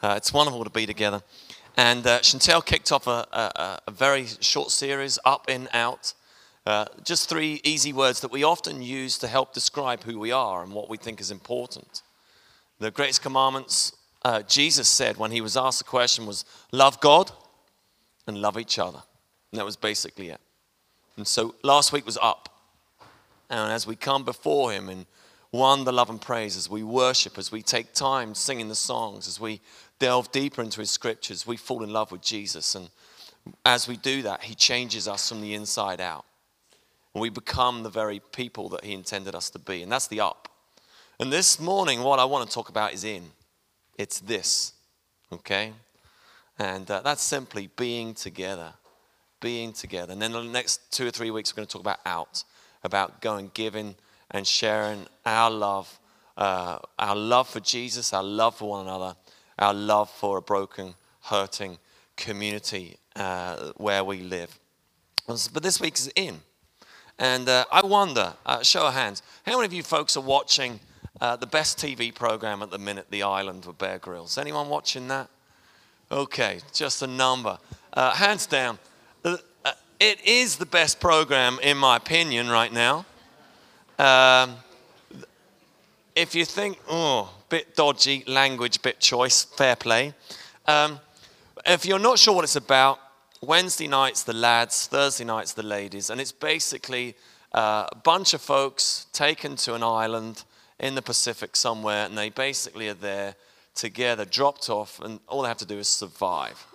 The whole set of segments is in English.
Uh, it's wonderful to be together. And uh, Chantel kicked off a, a, a, very short series, Up, In, Out. Uh, just three easy words that we often use to help describe who we are and what we think is important. The greatest commandments uh, Jesus said when he was asked the question was love God and love each other. And that was basically it. And so last week was up. And as we come before him in one, the love and praise, as we worship, as we take time singing the songs, as we delve deeper into his scriptures, we fall in love with Jesus. And as we do that, he changes us from the inside out. And we become the very people that he intended us to be. And that's the up. And this morning, what I want to talk about is in. It's this, okay? And uh, that's simply being together. Being together. And then the next two or three weeks, we're going to talk about out, about going, giving, and sharing our love, uh, our love for Jesus, our love for one another, our love for a broken, hurting community uh, where we live. But this week is in. And uh, I wonder, uh, show of hands, how many of you folks are watching uh, the best TV program at the minute, The Island with Bear Grylls? Anyone watching that? Okay, just a number. Uh, hands down. it is the best program, in my opinion, right now. Um, if you think, oh, bit dodgy language, bit choice, fair play. Um, if you're not sure what it's about, Wednesday night's the lads, Thursday night's the ladies, and it's basically uh, a bunch of folks taken to an island in the Pacific somewhere, and they basically are there together, dropped off, and all they have to do is survive.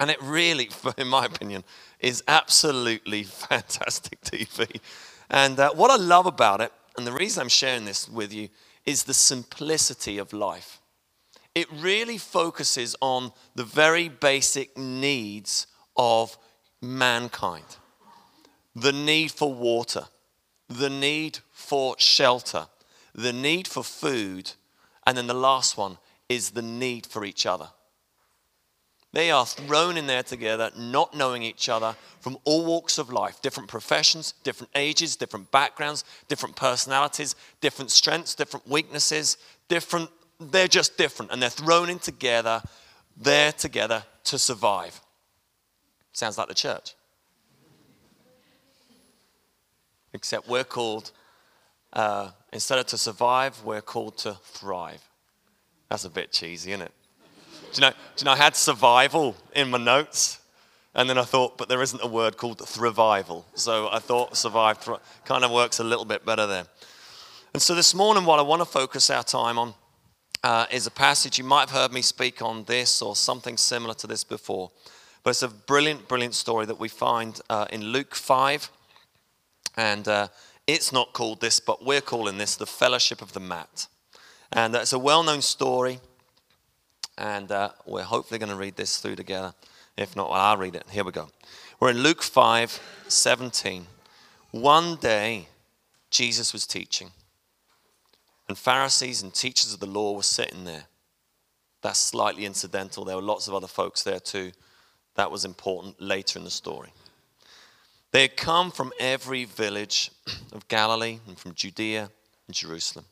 And it really, in my opinion, is absolutely fantastic TV. And uh, what I love about it, and the reason I'm sharing this with you, is the simplicity of life. It really focuses on the very basic needs of mankind the need for water, the need for shelter, the need for food, and then the last one is the need for each other. They are thrown in there together, not knowing each other from all walks of life different professions, different ages, different backgrounds, different personalities, different strengths, different weaknesses, different. They're just different, and they're thrown in together, there together to survive. Sounds like the church. Except we're called, uh, instead of to survive, we're called to thrive. That's a bit cheesy, isn't it? Do you know, do you know I had survival in my notes? And then I thought, but there isn't a word called thrivival. So I thought survive thr- kind of works a little bit better there. And so this morning, what I want to focus our time on uh, is a passage. You might have heard me speak on this or something similar to this before. But it's a brilliant, brilliant story that we find uh, in Luke 5. And uh, it's not called this, but we're calling this the Fellowship of the Mat. And uh, it's a well known story and uh, we're hopefully going to read this through together. If not, well, I'll read it. Here we go. We're in Luke 5 17. One day, Jesus was teaching, and Pharisees and teachers of the law were sitting there. That's slightly incidental. There were lots of other folks there too. That was important later in the story. They had come from every village of Galilee and from Judea and Jerusalem.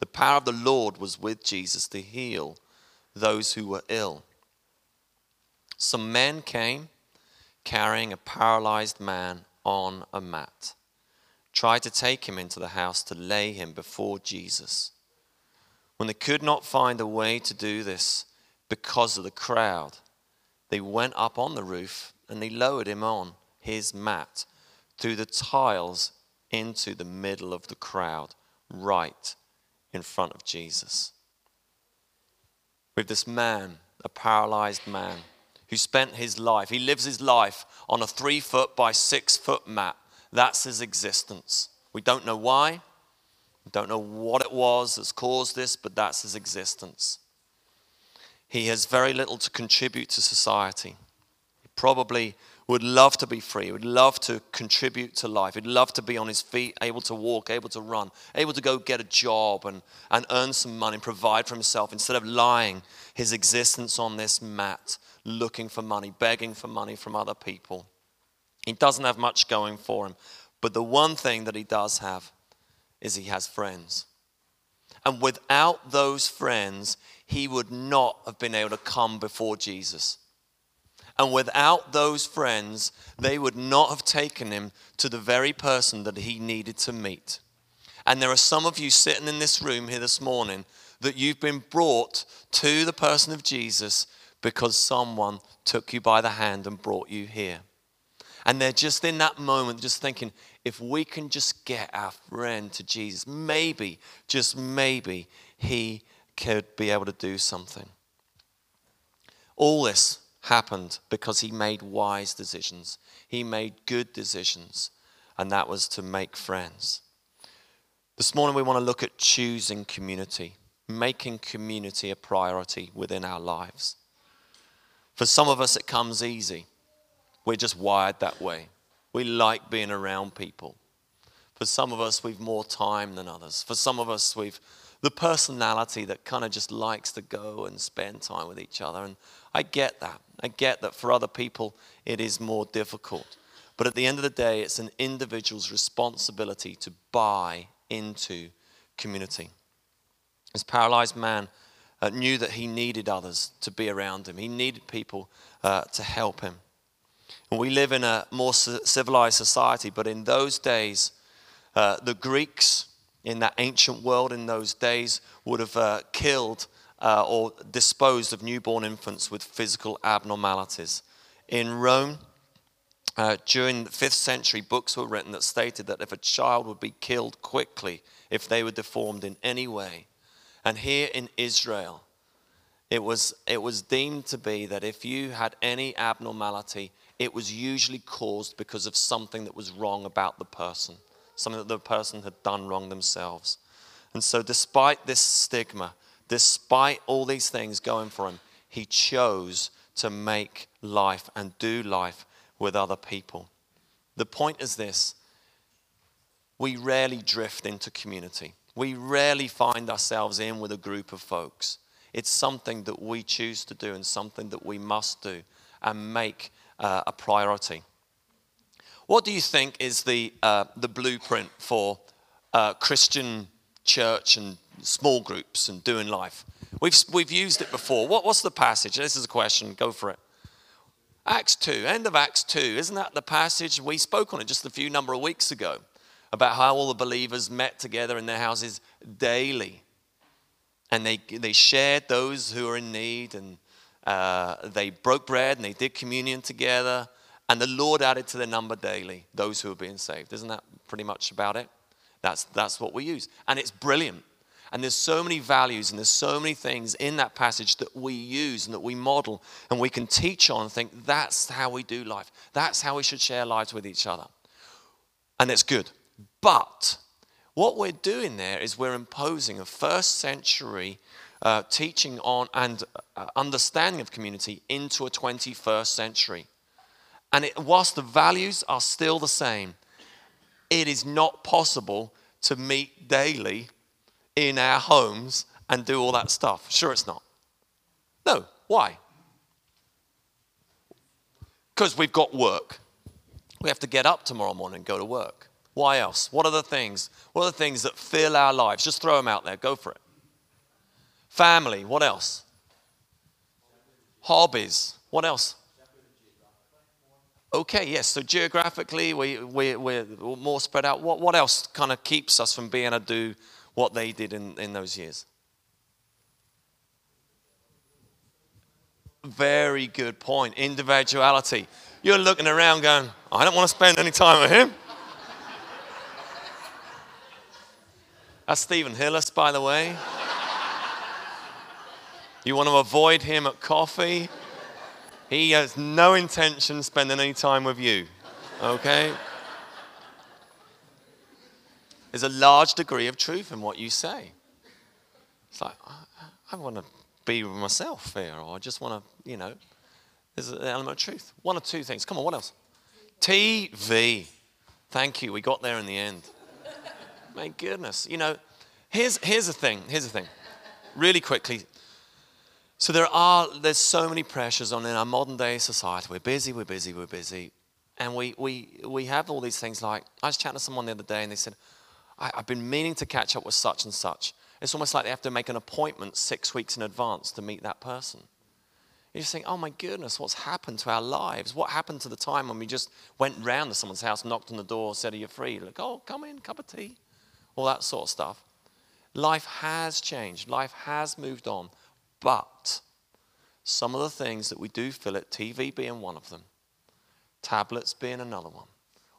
The power of the Lord was with Jesus to heal those who were ill. Some men came carrying a paralyzed man on a mat, tried to take him into the house to lay him before Jesus. When they could not find a way to do this because of the crowd, they went up on the roof and they lowered him on his mat through the tiles into the middle of the crowd, right in front of Jesus with this man, a paralyzed man, who spent his life, he lives his life on a three foot by six foot mat. That's his existence. We don't know why, we don't know what it was that's caused this, but that's his existence. He has very little to contribute to society. He probably would love to be free, would love to contribute to life, he'd love to be on his feet, able to walk, able to run, able to go get a job and, and earn some money, provide for himself instead of lying his existence on this mat, looking for money, begging for money from other people. He doesn't have much going for him. But the one thing that he does have is he has friends. And without those friends, he would not have been able to come before Jesus. And without those friends, they would not have taken him to the very person that he needed to meet. And there are some of you sitting in this room here this morning that you've been brought to the person of Jesus because someone took you by the hand and brought you here. And they're just in that moment, just thinking, if we can just get our friend to Jesus, maybe, just maybe, he could be able to do something. All this happened because he made wise decisions. He made good decisions, and that was to make friends. This morning, we want to look at choosing community, making community a priority within our lives. For some of us, it comes easy. We're just wired that way. We like being around people. For some of us, we've more time than others. For some of us, we've the personality that kind of just likes to go and spend time with each other. And I get that. I get that for other people it is more difficult. But at the end of the day, it's an individual's responsibility to buy into community. This paralyzed man uh, knew that he needed others to be around him, he needed people uh, to help him. And we live in a more civilized society, but in those days, uh, the Greeks in that ancient world in those days would have uh, killed uh, or disposed of newborn infants with physical abnormalities. In Rome, uh, during the fifth century, books were written that stated that if a child would be killed quickly if they were deformed in any way. And here in Israel, it was, it was deemed to be that if you had any abnormality, it was usually caused because of something that was wrong about the person, something that the person had done wrong themselves. And so, despite this stigma, despite all these things going for him, he chose to make life and do life with other people. The point is this we rarely drift into community, we rarely find ourselves in with a group of folks. It's something that we choose to do and something that we must do and make uh, a priority. What do you think is the, uh, the blueprint for uh, Christian church and small groups and doing life. We've, we've used it before. What, what's the passage? This is a question. Go for it. Acts 2, end of Acts 2. Isn't that the passage? We spoke on it just a few number of weeks ago about how all the believers met together in their houses daily. And they, they shared those who are in need and uh, they broke bread and they did communion together. And the Lord added to their number daily those who were being saved. Isn't that pretty much about it? That's, that's what we use. And it's brilliant. And there's so many values and there's so many things in that passage that we use and that we model and we can teach on and think that's how we do life. That's how we should share lives with each other. And it's good. But what we're doing there is we're imposing a first century uh, teaching on and uh, understanding of community into a 21st century. And it, whilst the values are still the same, it is not possible to meet daily in our homes and do all that stuff. Sure, it's not. No. Why? Because we've got work. We have to get up tomorrow morning and go to work. Why else? What are the things? What are the things that fill our lives? Just throw them out there. Go for it. Family. What else? Hobbies. What else? Okay, yes. So geographically, we, we, we're more spread out. What, what else kind of keeps us from being to do what they did in, in those years? Very good point. Individuality. You're looking around going, I don't want to spend any time with him. That's Stephen Hillis, by the way. You want to avoid him at coffee? He has no intention spending any time with you. Okay? There's a large degree of truth in what you say. It's like, I, I want to be with myself here, or I just want to, you know, there's an element of truth. One or two things. Come on, what else? TV. Thank you. We got there in the end. My goodness. You know, here's, here's the thing. Here's the thing. Really quickly, so there are there's so many pressures on in our modern day society. We're busy, we're busy, we're busy. And we we we have all these things like I was chatting to someone the other day and they said, I, have been meaning to catch up with such and such. It's almost like they have to make an appointment six weeks in advance to meet that person. You just think, oh my goodness, what's happened to our lives? What happened to the time when we just went round to someone's house, knocked on the door, said, Are you free? Like, oh, come in, cup of tea, all that sort of stuff. Life has changed, life has moved on, but some of the things that we do feel it, TV being one of them, tablets being another one,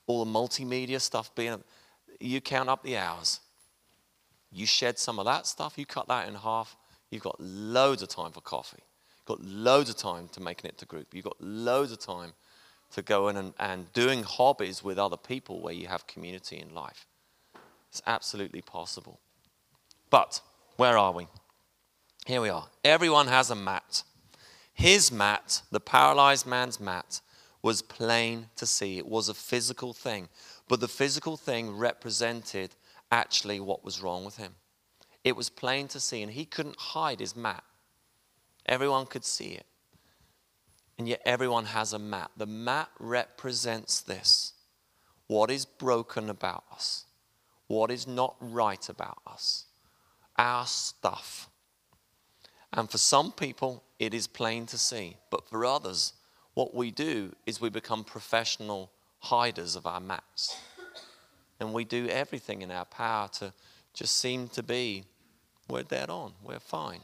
all the multimedia stuff being, you count up the hours. You shed some of that stuff, you cut that in half, you've got loads of time for coffee. You've got loads of time to making it to group. You've got loads of time to go in and, and doing hobbies with other people where you have community in life. It's absolutely possible. But where are we? Here we are. Everyone has a mat. His mat, the paralyzed man's mat, was plain to see. It was a physical thing. But the physical thing represented actually what was wrong with him. It was plain to see, and he couldn't hide his mat. Everyone could see it. And yet, everyone has a mat. The mat represents this what is broken about us, what is not right about us, our stuff. And for some people, it is plain to see. But for others, what we do is we become professional hiders of our mats. And we do everything in our power to just seem to be, we're dead on, we're fine.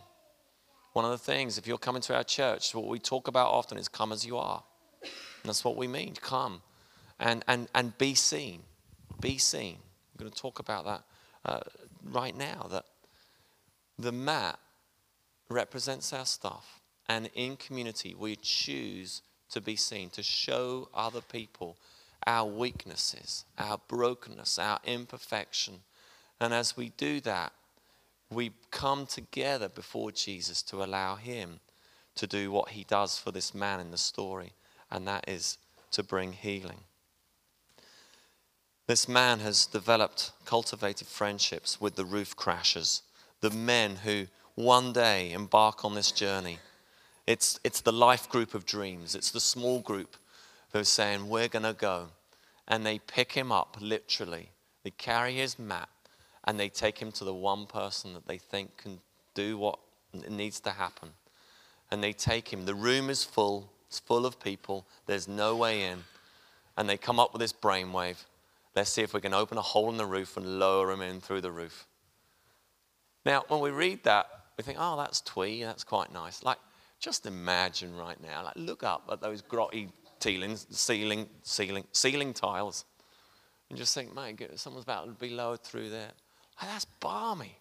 One of the things, if you're coming to our church, what we talk about often is come as you are. And that's what we mean come and, and, and be seen. Be seen. I'm going to talk about that uh, right now. That the mat represents our stuff, and in community, we choose to be seen, to show other people our weaknesses, our brokenness, our imperfection. And as we do that, we come together before Jesus to allow him to do what he does for this man in the story, and that is to bring healing. This man has developed, cultivated friendships with the roof crashers, the men who one day embark on this journey. It's, it's the life group of dreams, it's the small group who's saying, We're going to go. And they pick him up literally. They carry his mat and they take him to the one person that they think can do what needs to happen. And they take him. The room is full, it's full of people, there's no way in. And they come up with this brainwave. Let's see if we can open a hole in the roof and lower him in through the roof. Now, when we read that, we think, oh, that's twee, that's quite nice. Like, just imagine right now, like, look up at those grotty ceilings, ceiling, ceiling, ceiling tiles, and just think, goodness, someone's about to be lowered through there. Like, that's balmy.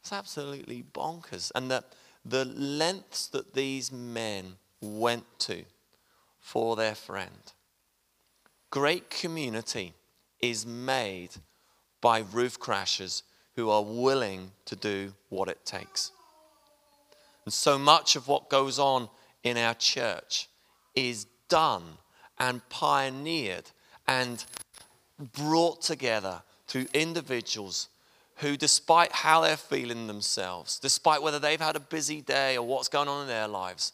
It's absolutely bonkers. And the, the lengths that these men went to for their friend. Great community is made by roof crashers who are willing to do what it takes. And so much of what goes on in our church is done and pioneered and brought together through individuals who, despite how they're feeling themselves, despite whether they've had a busy day or what's going on in their lives,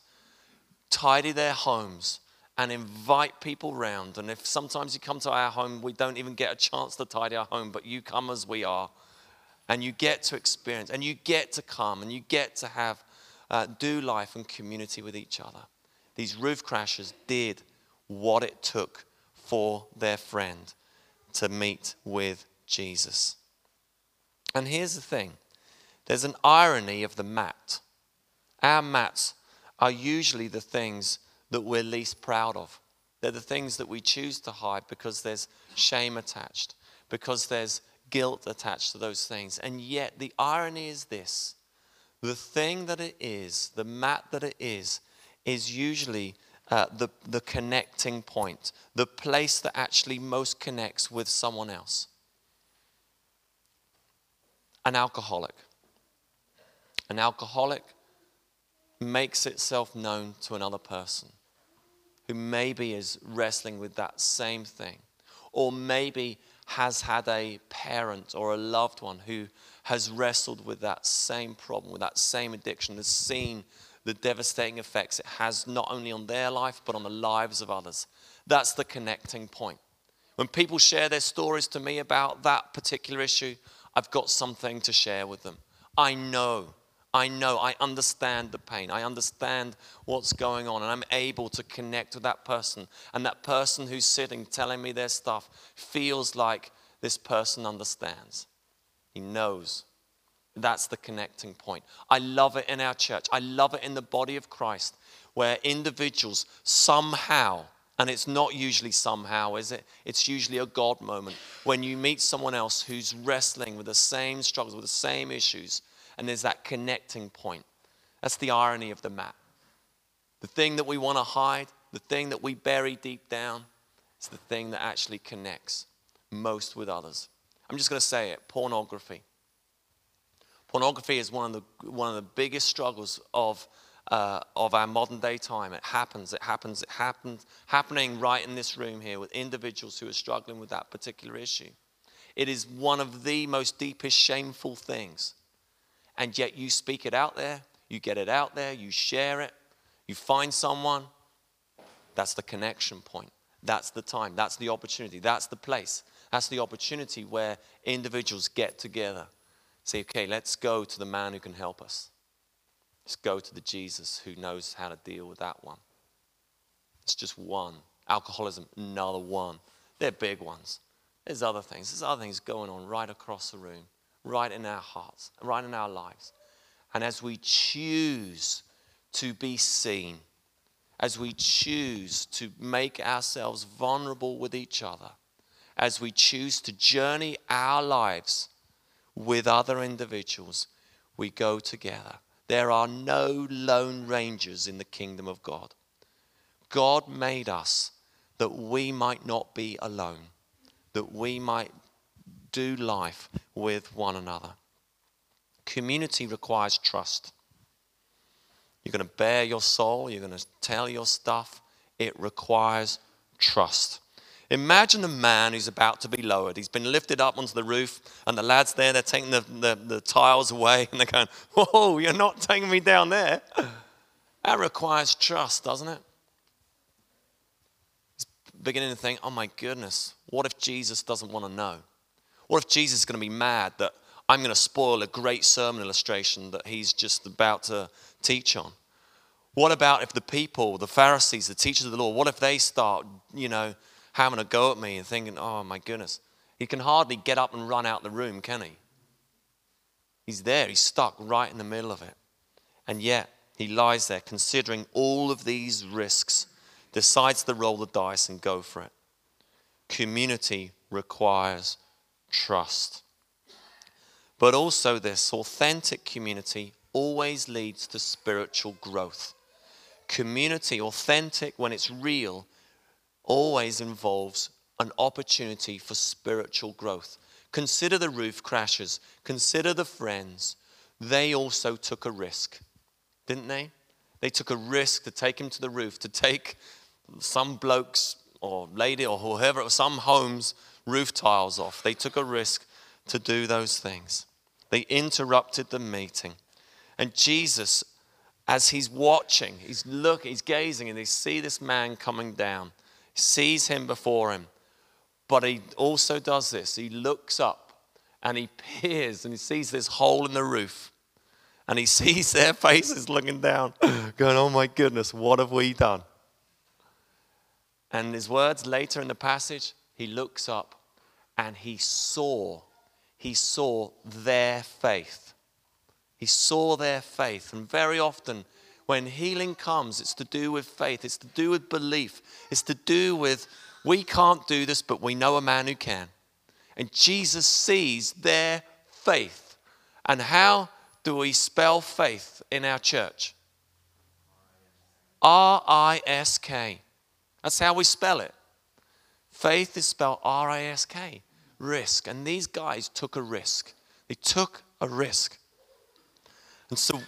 tidy their homes and invite people round. And if sometimes you come to our home, we don't even get a chance to tidy our home, but you come as we are and you get to experience and you get to come and you get to have uh, do life and community with each other. These roof crashers did what it took for their friend to meet with Jesus. And here's the thing there's an irony of the mat. Our mats are usually the things that we're least proud of. They're the things that we choose to hide because there's shame attached, because there's guilt attached to those things. And yet, the irony is this the thing that it is, the mat that it is, is usually uh, the, the connecting point, the place that actually most connects with someone else. An alcoholic. An alcoholic makes itself known to another person who maybe is wrestling with that same thing, or maybe has had a parent or a loved one who has wrestled with that same problem, with that same addiction, has seen the devastating effects it has not only on their life, but on the lives of others. That's the connecting point. When people share their stories to me about that particular issue, I've got something to share with them. I know. I know. I understand the pain. I understand what's going on. And I'm able to connect with that person. And that person who's sitting telling me their stuff feels like this person understands. He knows. That's the connecting point. I love it in our church. I love it in the body of Christ where individuals somehow, and it's not usually somehow, is it? It's usually a God moment when you meet someone else who's wrestling with the same struggles, with the same issues, and there's that connecting point. That's the irony of the map. The thing that we want to hide, the thing that we bury deep down, is the thing that actually connects most with others. I'm just going to say it pornography. Pornography is one of the, one of the biggest struggles of, uh, of our modern day time. It happens, it happens, it happens, happening right in this room here with individuals who are struggling with that particular issue. It is one of the most deepest shameful things. And yet you speak it out there, you get it out there, you share it, you find someone. That's the connection point. That's the time. That's the opportunity. That's the place. That's the opportunity where individuals get together Say, okay, let's go to the man who can help us. Let's go to the Jesus who knows how to deal with that one. It's just one. Alcoholism, another one. They're big ones. There's other things. There's other things going on right across the room, right in our hearts, right in our lives. And as we choose to be seen, as we choose to make ourselves vulnerable with each other, as we choose to journey our lives with other individuals, we go together. There are no lone rangers in the kingdom of God. God made us that we might not be alone, that we might do life with one another. Community requires trust. You're going to bare your soul, you're going to tell your stuff. It requires trust. Imagine a man who's about to be lowered. He's been lifted up onto the roof, and the lads there, they're taking the, the, the tiles away, and they're going, Whoa, you're not taking me down there. That requires trust, doesn't it? He's beginning to think, Oh my goodness, what if Jesus doesn't want to know? What if Jesus is going to be mad that I'm going to spoil a great sermon illustration that he's just about to teach on? What about if the people, the Pharisees, the teachers of the law, what if they start, you know, having a go at me and thinking, oh my goodness. He can hardly get up and run out the room, can he? He's there, he's stuck right in the middle of it. And yet, he lies there considering all of these risks, decides to roll the dice and go for it. Community requires trust. But also, this authentic community always leads to spiritual growth. Community, authentic when it's real, always involves an opportunity for spiritual growth. Consider the roof crashes, consider the friends. They also took a risk, didn't they? They took a risk to take him to the roof, to take some blokes or lady or whoever, some homes' roof tiles off. They took a risk to do those things. They interrupted the meeting. And Jesus, as he's watching, he's looking, he's gazing, and they see this man coming down sees him before him. But he also does this he looks up and he peers and he sees this hole in the roof. And he sees their faces looking down, going, Oh my goodness, what have we done? And his words later in the passage, he looks up and he saw, he saw their faith. He saw their faith. And very often, when healing comes, it's to do with faith, it's to do with belief, it's to do with we can't do this, but we know a man who can. And Jesus sees their faith. And how do we spell faith in our church? R I S K. That's how we spell it. Faith is spelled R I S K, risk. And these guys took a risk. They took a risk. And so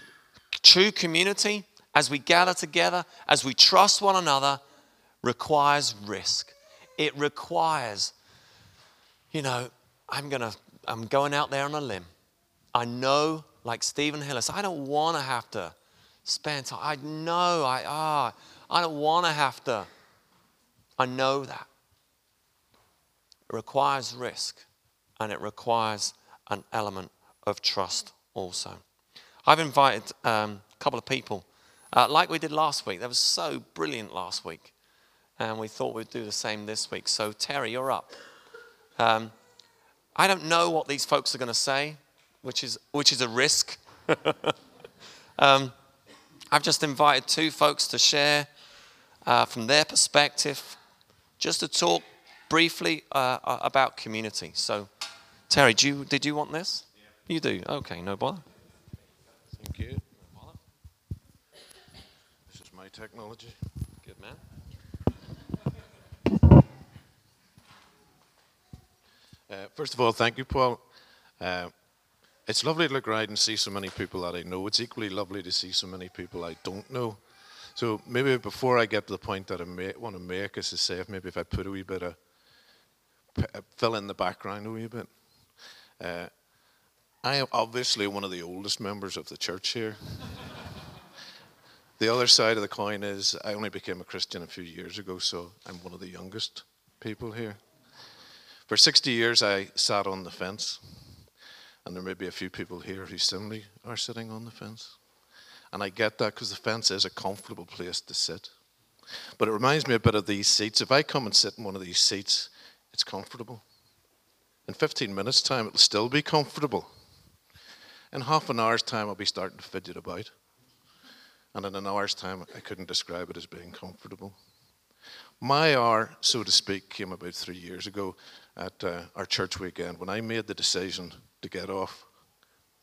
True community, as we gather together, as we trust one another, requires risk. It requires, you know, I'm gonna, I'm going out there on a limb. I know, like Stephen Hillis, I don't want to have to spend time. I know, I ah, I don't want to have to. I know that. It requires risk, and it requires an element of trust also. I've invited um, a couple of people, uh, like we did last week. That was so brilliant last week. And we thought we'd do the same this week. So, Terry, you're up. Um, I don't know what these folks are going to say, which is, which is a risk. um, I've just invited two folks to share uh, from their perspective, just to talk briefly uh, about community. So, Terry, you, did you want this? Yeah. You do? Okay, no bother. Thank you. This is my technology. Good man. Uh, first of all, thank you, Paul. Uh, it's lovely to look around and see so many people that I know. It's equally lovely to see so many people I don't know. So maybe before I get to the point that I may, want to make, is to say if maybe if I put a wee bit of uh, fill in the background a wee bit. Uh, I am obviously one of the oldest members of the church here. the other side of the coin is I only became a Christian a few years ago, so I'm one of the youngest people here. For 60 years, I sat on the fence, and there may be a few people here who similarly are sitting on the fence. And I get that because the fence is a comfortable place to sit. But it reminds me a bit of these seats. If I come and sit in one of these seats, it's comfortable. In 15 minutes' time, it'll still be comfortable. In half an hour's time, I'll be starting to fidget about. And in an hour's time, I couldn't describe it as being comfortable. My hour, so to speak, came about three years ago at uh, our church weekend when I made the decision to get off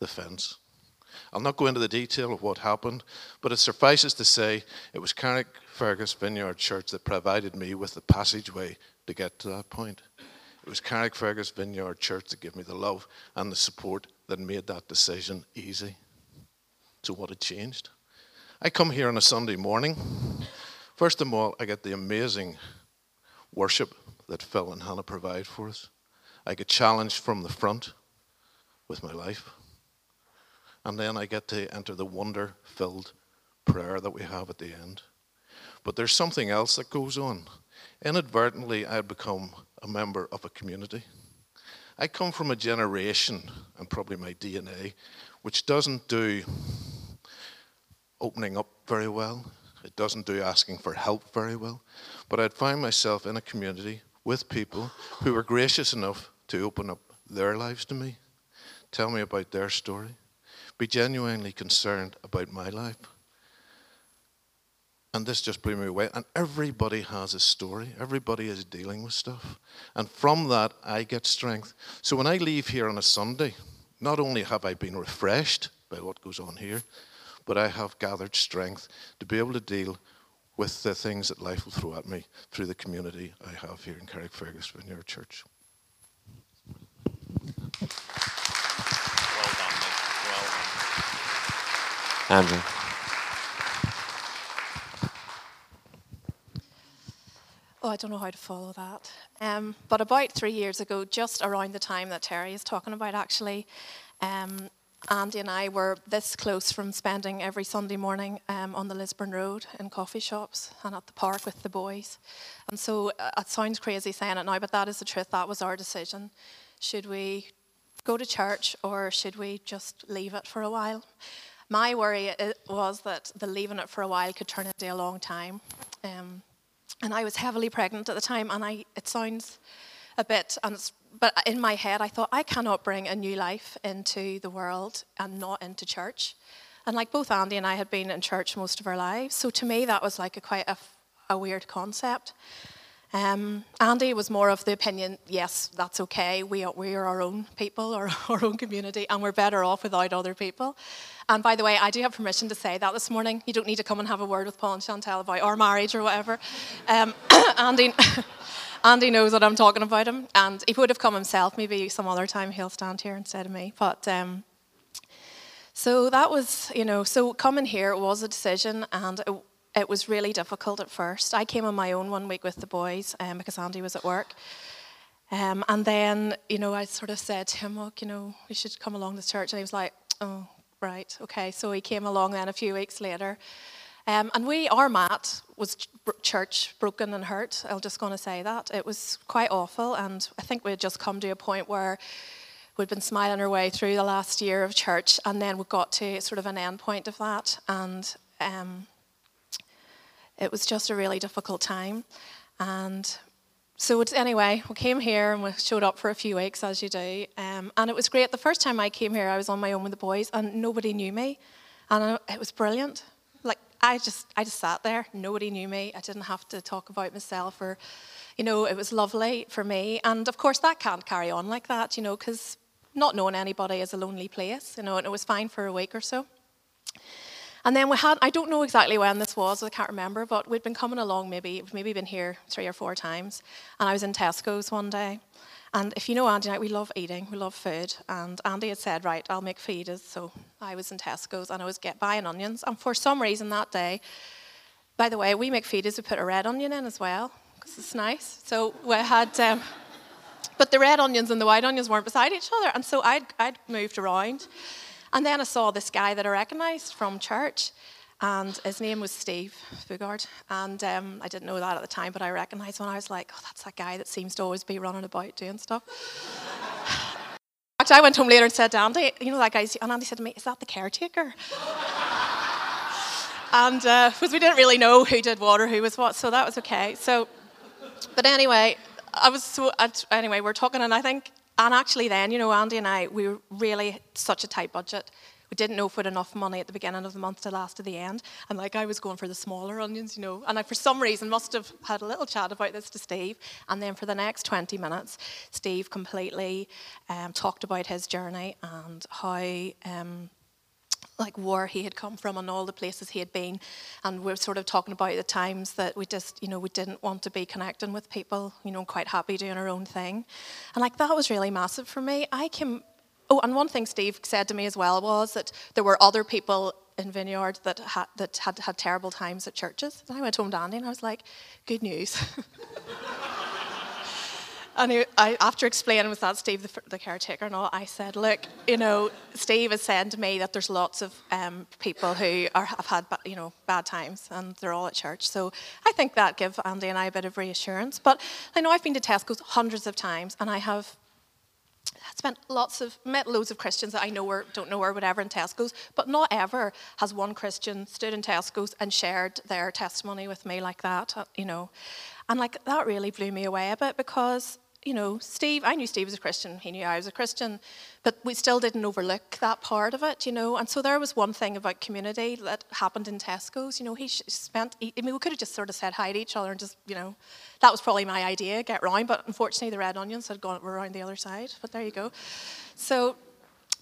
the fence. I'll not go into the detail of what happened, but it suffices to say it was Carrickfergus Vineyard Church that provided me with the passageway to get to that point. It was Carrickfergus Vineyard Church that gave me the love and the support that made that decision easy. So, what had changed? I come here on a Sunday morning. First of all, I get the amazing worship that Phil and Hannah provide for us. I get challenged from the front with my life. And then I get to enter the wonder filled prayer that we have at the end. But there's something else that goes on. Inadvertently, I become a member of a community. I come from a generation, and probably my DNA, which doesn't do opening up very well. It doesn't do asking for help very well. But I'd find myself in a community with people who were gracious enough to open up their lives to me, tell me about their story, be genuinely concerned about my life. And this just blew me away. And everybody has a story. Everybody is dealing with stuff. And from that, I get strength. So when I leave here on a Sunday, not only have I been refreshed by what goes on here, but I have gathered strength to be able to deal with the things that life will throw at me through the community I have here in Carrickfergus Vineyard Church. Well done, mate. Well done. Andrew. Oh, I don't know how to follow that. Um, but about three years ago, just around the time that Terry is talking about, actually, um, Andy and I were this close from spending every Sunday morning um, on the Lisburn Road in coffee shops and at the park with the boys. And so uh, it sounds crazy saying it now, but that is the truth. That was our decision. Should we go to church or should we just leave it for a while? My worry uh, was that the leaving it for a while could turn into a long time. Um, and I was heavily pregnant at the time, and I, it sounds a bit, and but in my head, I thought, I cannot bring a new life into the world and not into church. And like both Andy and I had been in church most of our lives, so to me that was like a quite a, a weird concept. Um, Andy was more of the opinion, yes, that's okay. We are, we are our own people, or our own community, and we're better off without other people. And by the way, I do have permission to say that this morning. You don't need to come and have a word with Paul and Chantel about our marriage or whatever. Um, Andy, Andy knows what I'm talking about him, and he would have come himself. Maybe some other time he'll stand here instead of me. But um, so that was, you know, so coming here was a decision, and it, it was really difficult at first. I came on my own one week with the boys um, because Andy was at work. Um, and then, you know, I sort of said to him, look, you know, we should come along to church. And he was like, oh, right, okay. So he came along then a few weeks later. Um, and we, our mat was church broken and hurt. I'm just going to say that. It was quite awful. And I think we had just come to a point where we'd been smiling our way through the last year of church, and then we got to sort of an end point of that, and um, it was just a really difficult time. And so anyway, we came here and we showed up for a few weeks, as you do, um, and it was great. The first time I came here, I was on my own with the boys, and nobody knew me, and it was brilliant. Like I just, I just sat there. Nobody knew me. I didn't have to talk about myself, or, you know, it was lovely for me. And of course, that can't carry on like that, you know, because not knowing anybody is a lonely place, you know, and it was fine for a week or so. And then we had, I don't know exactly when this was, I can't remember, but we'd been coming along maybe, maybe been here three or four times. And I was in Tesco's one day. And if you know Andy and I, we love eating, we love food. And Andy had said, right, I'll make feeders. So I was in Tesco's and I was get buying onions. And for some reason that day, by the way, we make feeders, we put a red onion in as well, because it's nice. So we had, um, but the red onions and the white onions weren't beside each other. And so I'd, I'd moved around. And then I saw this guy that I recognised from church, and his name was Steve Fugard. And um, I didn't know that at the time, but I recognised him, and I was like, oh, that's that guy that seems to always be running about doing stuff. Actually, I went home later and said to Andy, you know that guy, and Andy said to me, is that the caretaker? and because uh, we didn't really know who did what or who was what, so that was okay. So, but anyway, I was so anyway, we're talking, and I think and actually, then, you know, Andy and I, we were really such a tight budget. We didn't know if we had enough money at the beginning of the month to last to the end. And like I was going for the smaller onions, you know. And I, for some reason, must have had a little chat about this to Steve. And then for the next 20 minutes, Steve completely um, talked about his journey and how. Um, like where he had come from and all the places he had been. And we are sort of talking about the times that we just you know we didn't want to be connecting with people you know quite happy doing our own thing. And like that was really massive for me. I came oh and one thing steve said to me as well was that there were other people in vineyard that had that had had terrible times at churches. And i went home to andy and i was like good news And I, after explaining with that, Steve, the, the, caretaker and all, I said, look, you know, Steve is saying to me that there's lots of um, people who are, have had, you know, bad times and they're all at church. So I think that gives Andy and I a bit of reassurance. But I know I've been to Tesco's hundreds of times and I have spent lots of, met loads of Christians that I know or don't know or whatever in Tesco's, but not ever has one Christian stood in Tesco's and shared their testimony with me like that, uh, you know. And like that really blew me away a bit because you know, Steve, I knew Steve was a Christian, he knew I was a Christian, but we still didn't overlook that part of it, you know. And so there was one thing about community that happened in Tesco's, you know, he spent, I mean, we could have just sort of said hi to each other and just, you know, that was probably my idea, get round, but unfortunately the red onions had gone around the other side, but there you go. So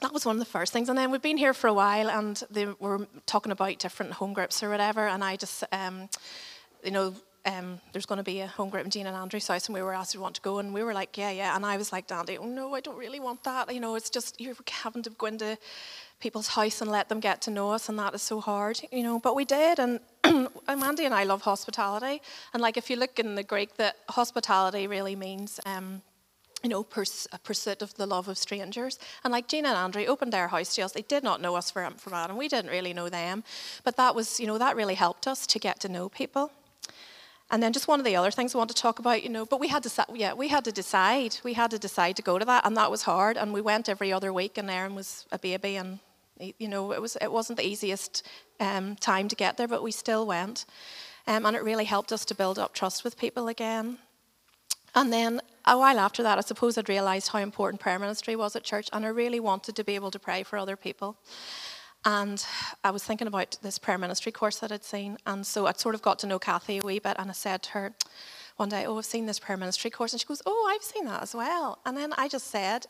that was one of the first things. And then we've been here for a while and they were talking about different home groups or whatever, and I just, um, you know, um, there's going to be a home group in Jean and Andrew's house, and we were asked if we want to go, and we were like, yeah, yeah. And I was like, Dandy, oh no, I don't really want that. You know, it's just you're having to go into people's house and let them get to know us, and that is so hard, you know. But we did, and Andy and I love hospitality, and like if you look in the Greek, that hospitality really means. Um, you know, pers- a pursuit of the love of strangers. And like Jean and Andrew opened their house to us, they did not know us from, from Adam. We didn't really know them. But that was, you know, that really helped us to get to know people. And then just one of the other things I want to talk about, you know, but we had to, yeah, we had to decide. We had to decide to go to that, and that was hard. And we went every other week, and Aaron was a baby, and you know, it was it wasn't the easiest um, time to get there, but we still went, um, and it really helped us to build up trust with people again. And then a while after that, I suppose I'd realised how important prayer ministry was at church, and I really wanted to be able to pray for other people. And I was thinking about this prayer ministry course that I'd seen. And so I'd sort of got to know Kathy a wee bit. And I said to her one day, Oh, I've seen this prayer ministry course. And she goes, Oh, I've seen that as well. And then I just said,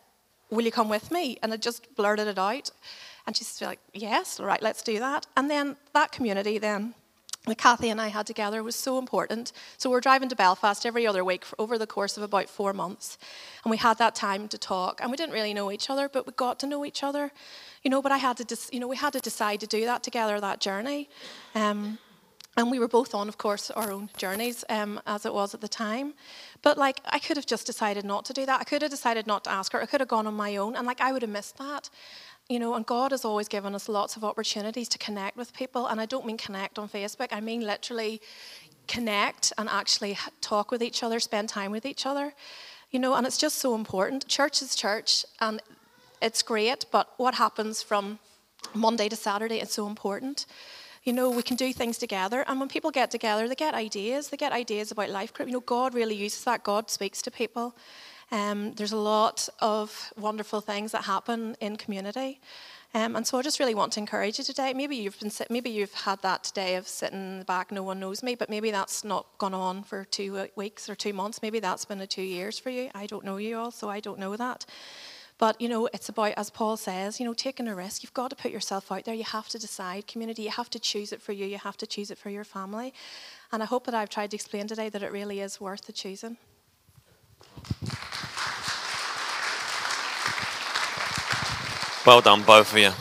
Will you come with me? And I just blurted it out. And she's like, Yes, all right, let's do that. And then that community then that Kathy and I had together was so important. So we're driving to Belfast every other week over the course of about four months. And we had that time to talk. And we didn't really know each other, but we got to know each other. You know, but I had to, dis- you know, we had to decide to do that together, that journey. Um, and we were both on, of course, our own journeys um, as it was at the time. But like, I could have just decided not to do that. I could have decided not to ask her. I could have gone on my own. And like, I would have missed that you know, and God has always given us lots of opportunities to connect with people. And I don't mean connect on Facebook, I mean literally connect and actually talk with each other, spend time with each other. You know, and it's just so important. Church is church, and it's great, but what happens from Monday to Saturday is so important. You know, we can do things together, and when people get together, they get ideas. They get ideas about life group. You know, God really uses that. God speaks to people. Um, there's a lot of wonderful things that happen in community. Um, and so I just really want to encourage you today. Maybe you've been maybe you've had that day of sitting in the back, no one knows me, but maybe that's not gone on for two weeks or two months. Maybe that's been a two years for you. I don't know you all, so I don't know that. But you know, it's about as Paul says, you know, taking a risk. You've got to put yourself out there. You have to decide community. You have to choose it for you. You have to choose it for your family. And I hope that I've tried to explain today that it really is worth the choosing. Well done, both of you,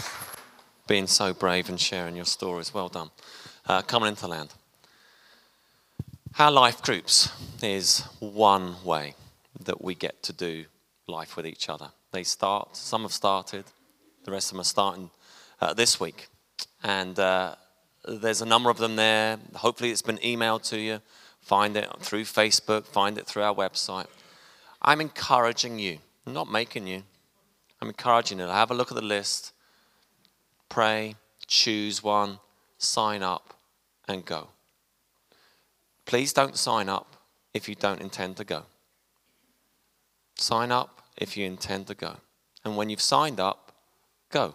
being so brave and sharing your stories. Well done. Uh, coming into land. Our life groups is one way that we get to do life with each other. They start, some have started, the rest of them are starting uh, this week. And uh, there's a number of them there. Hopefully, it's been emailed to you. Find it through Facebook, find it through our website. I'm encouraging you, I'm not making you, I'm encouraging you have a look at the list, pray, choose one, sign up, and go. Please don't sign up if you don't intend to go. Sign up if you intend to go. And when you've signed up, go.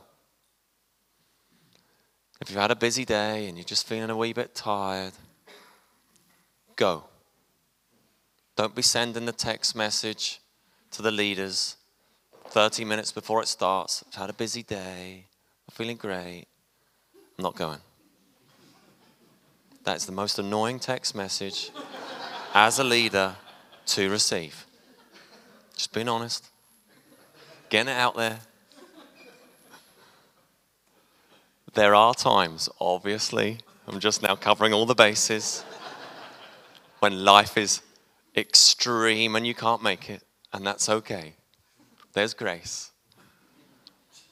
If you've had a busy day and you're just feeling a wee bit tired, go. Don't be sending the text message to the leaders 30 minutes before it starts. I've had a busy day. I'm feeling great. I'm not going. That's the most annoying text message as a leader to receive. Just being honest. Getting it out there. There are times, obviously, I'm just now covering all the bases, when life is extreme and you can't make it, and that's okay. There's grace.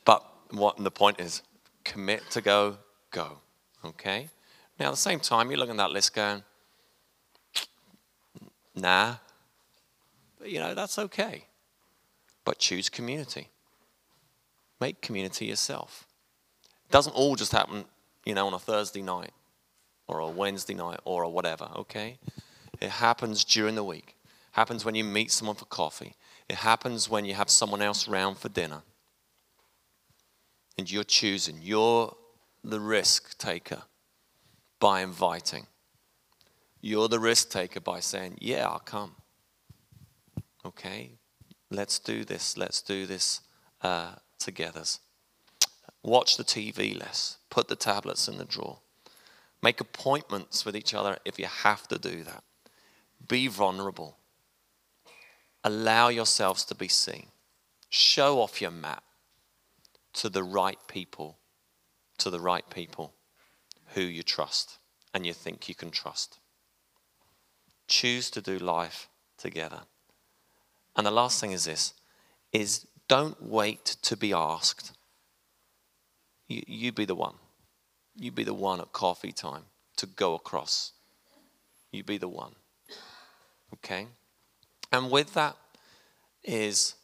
But what the point is, commit to go, go. Okay? Now, at the same time, you're looking at that list going, nah. But, you know, that's okay. But choose community. Make community yourself. It doesn't all just happen, you know, on a Thursday night or a Wednesday night or a whatever, okay? It happens during the week. It Happens when you meet someone for coffee. It happens when you have someone else round for dinner. And you're choosing, you're the risk taker by inviting. You're the risk taker by saying, Yeah, I'll come. Okay, let's do this. Let's do this uh, together. Watch the TV less. Put the tablets in the drawer. Make appointments with each other if you have to do that. Be vulnerable. Allow yourselves to be seen. Show off your map to the right people, to the right people who you trust and you think you can trust. Choose to do life together. And the last thing is this is don't wait to be asked. You, you be the one. You be the one at coffee time to go across. You be the one. Okay? And with that is,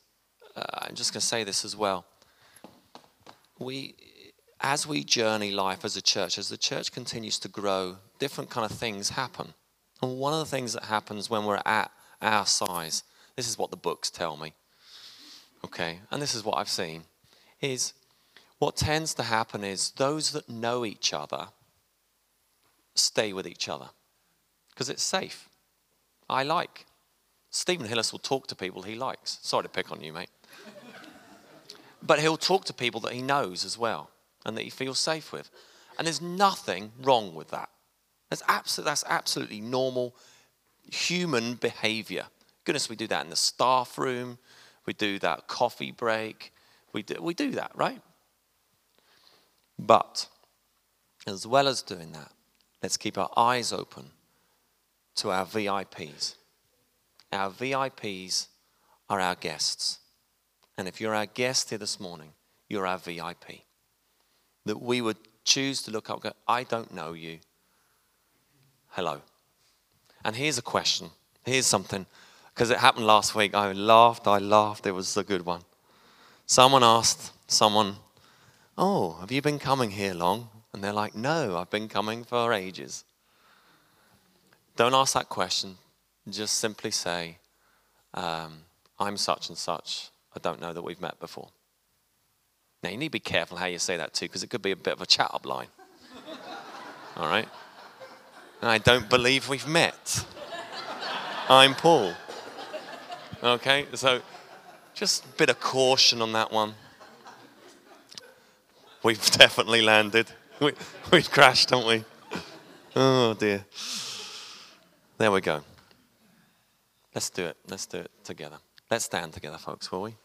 uh, I'm just going to say this as well. We, as we journey life as a church, as the church continues to grow, different kind of things happen. And one of the things that happens when we're at our size, this is what the books tell me, okay, and this is what I've seen, is what tends to happen is those that know each other stay with each other because it's safe. I like Stephen Hillis will talk to people he likes. Sorry to pick on you, mate. but he'll talk to people that he knows as well and that he feels safe with. And there's nothing wrong with that. That's, that's absolutely normal human behavior. Goodness, we do that in the staff room, we do that coffee break, we do, we do that, right? But as well as doing that, let's keep our eyes open to our VIPs. Our VIPs are our guests. And if you're our guest here this morning, you're our VIP. That we would choose to look up go, I don't know you. Hello. And here's a question. Here's something, because it happened last week. I laughed, I laughed. It was a good one. Someone asked someone, Oh, have you been coming here long? And they're like, No, I've been coming for ages. Don't ask that question. Just simply say, um, I'm such and such. I don't know that we've met before. Now, you need to be careful how you say that too, because it could be a bit of a chat up line. All right? I don't believe we've met. I'm Paul. Okay? So, just a bit of caution on that one. We've definitely landed. We, we've crashed, haven't we? Oh, dear. There we go. Let's do it. Let's do it together. Let's stand together, folks, will we?